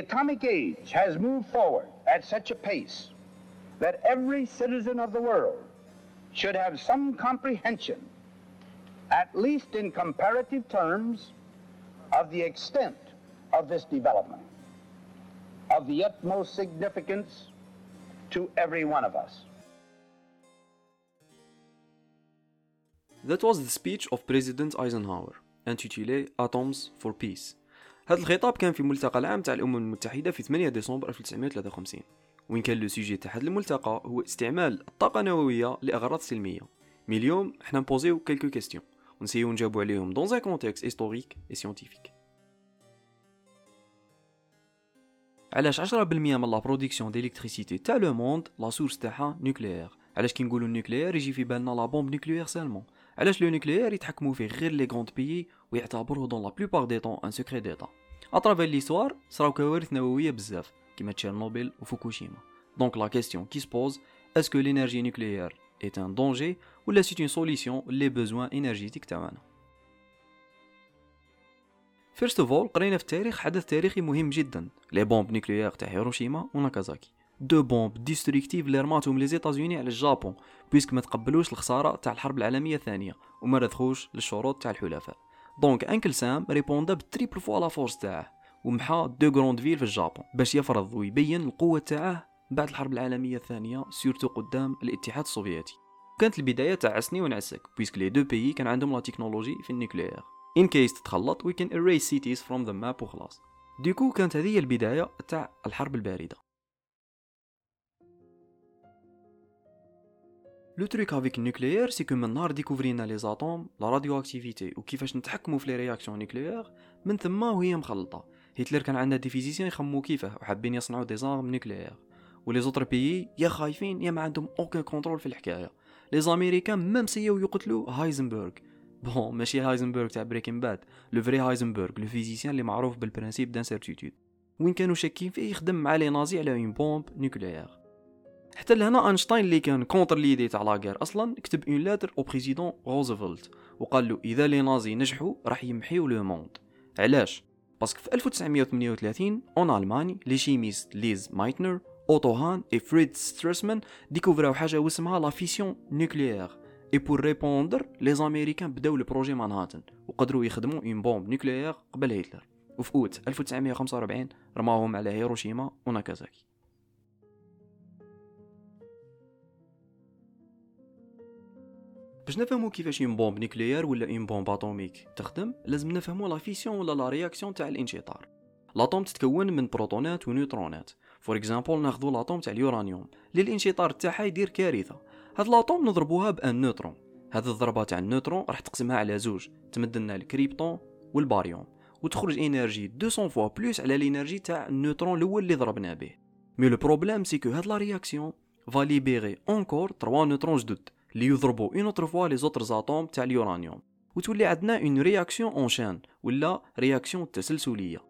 atomic age has moved forward at such a pace that every citizen of the world should have some comprehension, at least in comparative terms, of the extent of this development, of the utmost significance to every one of us. That was the speech of President Eisenhower, intitulé Atoms for Peace. هذا الخطاب كان في ملتقى العام تاع الأمم المتحدة في 8 ديسمبر 1953 وين كان le sujet تاع هذا الملتقى هو استعمال الطاقة النووية لأغراض سلمية. mais اليوم حنا نبوزيو quelques questions ونسيو نجاوبو عليهم dans un contexte historique et scientifique علاش 10% من la production d'électricité تاع le monde la source تاعها nucléaire علاش كي نقولوا nucléaire يجي في بالنا la bombe nucléaire seulement علاش le nucléaire يتحكموا فيه غير les grands pays ويعتبروه dans la plupart des temps un secret d'État à travers l'histoire صراو كوارث نوويه بزاف كيما تشيرنوبيل وفوكوشيما donc la question qui se pose est-ce que l'énergie nucléaire est un danger ولا c'est une solution les énergétiques تاعنا first of all قرينا في التاريخ حدث تاريخي مهم جدا les bombes nucléaires تاع هيروشيما وناكازاكي deux bombes destructives اللي رماتهم les États-Unis على ال Japon puisque ما تقبلوش الخسارة تاع الحرب العالمية الثانية وما رضخوش للشروط تاع الحلفاء. donc Uncle Sam ريبوندا ب triple fois la force تاعه ومحى deux grandes villes في ال Japon باش يفرض ويبين القوة تاعه بعد الحرب العالمية الثانية surtout قدام الاتحاد السوفيتي. كانت البداية تاع عسني ونعسك puisque les deux pays كان عندهم la technologie في ال nucléaire in case تتخلط we can erase cities from the map وخلاص. du coup كانت هذه البداية تاع الحرب الباردة. le truc avec ال nucléaire c'est que من نهار ديكوفرينا les atomes la radioactivité وكيفاش نتحكموا في les réactions nucléaires من ثم وهي مخلطه هتلر كان عنده des physiciens يخمو كيفاه وحابين يصنعوا des armes nucléaires و les autres pays يا خايفين يا ما عندهم aucun contrôle في الحكاية. les Américains même سيو يقتلوا هايزنبرغ bon ماشي هايزنبرغ تاع Breaking Bad le vrai هايزنبرغ le physicien اللي معروف بال principe d'incertitude وين كانوا شاكين فيه يخدم مع les nazis على une bombe nucléaire حتى لهنا أينشتاين اللي كان contre l'idée تاع la guerre أصلا كتب une lettre au président روزفلت وقال له إذا les nazis نجحوا راح يمحيو le monde. علاش؟ parce que في 1938 en Allemagne les chimistes ليز مايتنر أوتو هان et فريتز ستراسمان ديكوفراو حاجة واسمها la fission nucléaire. et pour répondre les Américains بداو ال projet مانهاتن وقدروا يخدموا une bombe nucléaire قبل هتلر. وفي أوت 1945 رماهم على هيروشيما وناكازاكي. باش نفهمو كيفاش une bombe nucléaire ولا une bombe atomique تخدم لازم نفهمو la fission ولا la réaction تاع الانشطار. l'atome تتكون من بروتونات ونيوترونات for example ناخذو l'atome تاع اليورانيوم. اللي الانشطار تاعها يدير كارثة. هاد l'atome نضربوها ب un neutron هاد الضربة تاع النوترون راح تقسمها على زوج. تمد لنا الكريبتون والباريوم وتخرج énergie 200 fois plus على ال énergie تاع النوترون الأول اللي ضربنا به. mais le problème c'est que هاد la réaction libérer encore 3 neutrons جدد اللي يضربوا une autre fois les autres atomes تاع اليورانيوم وتولي عندنا une réaction en chaîne ولا réaction تسلسلية.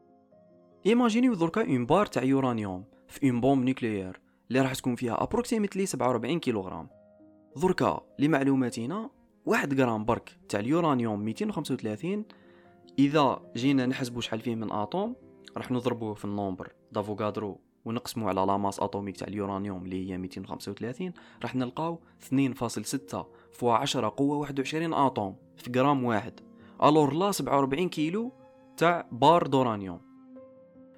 imaginez دركا une barre تاع يورانيوم في une bombe nucléaire اللي راح تكون فيها en: approximately 47 كيلوغرام. دركا لمعلوماتنا واحد غرام برك تاع اليورانيوم 235 إذا جينا نحسبو شحال فيه من atome راح نضربوه في ال nombre. d'Avogadro ونقسمو على la masse atomique تاع اليورانيوم اللي هي 235 راح نلقاو 2.6 fois 10 قوة 21 atomes في غرام واحد. ألور لا 47 كيلو تاع barre d'uranium.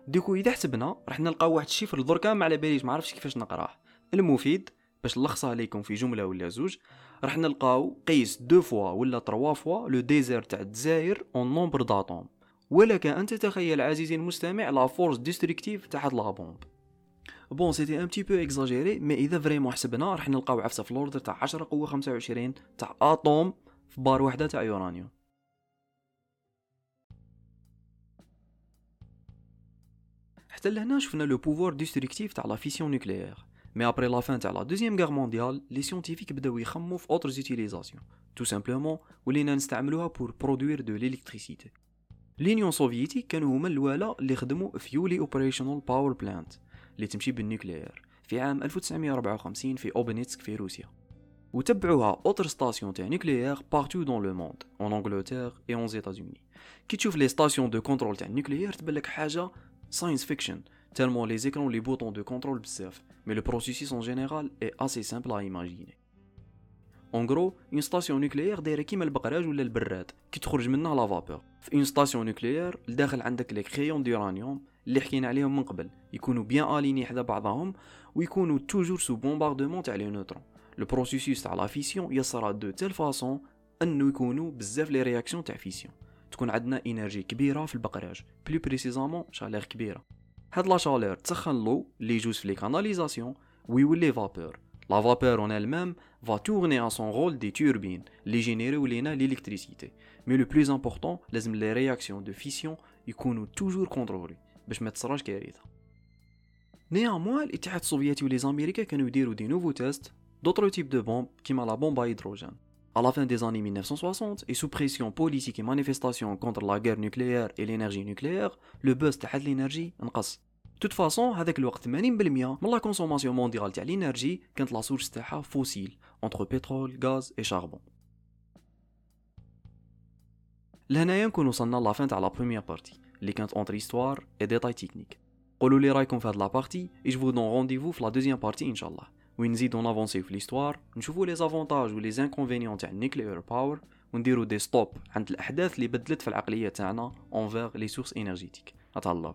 du coup إذا حسبنا راح نلقاو واحد ال chiffre دركا ما على باليش ما عرفتش كيفاش نقراه. المفيد باش نلخصها لكم في جملة ولا زوج راح نلقاو قيس deux fois ولا trois fois le désert تاع الجزائر un nombre d'atomes. ولك أن تتخيل عزيزي المستمع la force destructive تاع هاد la bombe. bon c'était un petit peu exagéré mais إذا vraiment حسبنا راح نلقاو عفسة في ال ordre تاع 10 قوة 25 تاع atomes في barre وحدة تاع يورانيوم. حتى لهنا شفنا le pouvoir destructif تاع la fission nucléaire mais après la fin تاع la deuxième guerre mondiale les scientifiques بداو يخمو في autres utilisations tout simplement ولينا نستعملوها pour produire de l'électricité l'Union soviétique كانوا هما الوالا اللي خدموا fully operational power plant اللي تمشي بال nucléaire في عام 1954 في أوبنيتسك في روسيا. وتبعوها autres stations تاع nucléaire partout dans le monde en Angleterre et aux États-Unis كي تشوف les stations de contrôle تاع ال nucléaire تبان لك حاجة science fiction tellement les écrans les boutons de contrôle بزاف. Mais le processus en général est assez simple à imaginer. En gros, une station nucléaire دايرة كيما البقراج ولا البراد كي تخرج منها la vapeur في une station nucléaire لداخل عندك les crayons d'uranium اللي حكينا عليهم من قبل. يكونوا bien alignés حدا بعضهم ويكونوا toujours sous bombardement تاع les neutrons le processus تاع la fission يصرى de telle façon أنه يكونوا بزاف les réactions تاع fission تكون عندنا énergie كبيرة في البقراج plus précisément chaleur كبيرة. هاد la chaleur تسخن l'eau اللي يجوز في les canalisations ويولي vapeur la vapeur en elle-même va tourner à son tour des turbines, et générer de l'électricité. Mais le plus important, les réactions de fission يكونوا toujours contrôlées. باش ما تصراش. Néanmoins, l'État soviétique ou les Américains كانوا يديروا des nouveaux tests d'autres types de bombes كيما la bombe à hydrogène. À la fin des années 1960, et sous pression politique et manifestation contre la guerre nucléaire et l'énergie nucléaire, le buzz de l'énergie انقص. toute façon هذاك الوقت 80% من la consommation mondiale تاع ال énergie كانت la source تاعها fossile entre pétrole gaz et charbon لهنايا نكون وصلنا la fin تاع la première partie اللي كانت entre histoire et détails techniques قولوا لي رايكم في هاد la partie et je donne rendez-vous في la deuxième partie ان شاء الله وين نزيدو ن avancer في l'histoire نشوفو les avantages و les inconvénients تاع ال nuclear power ونديرو des stops عند الاحداث اللي بدلت في العقليه تاعنا envers les sources énergétiques اتهلاو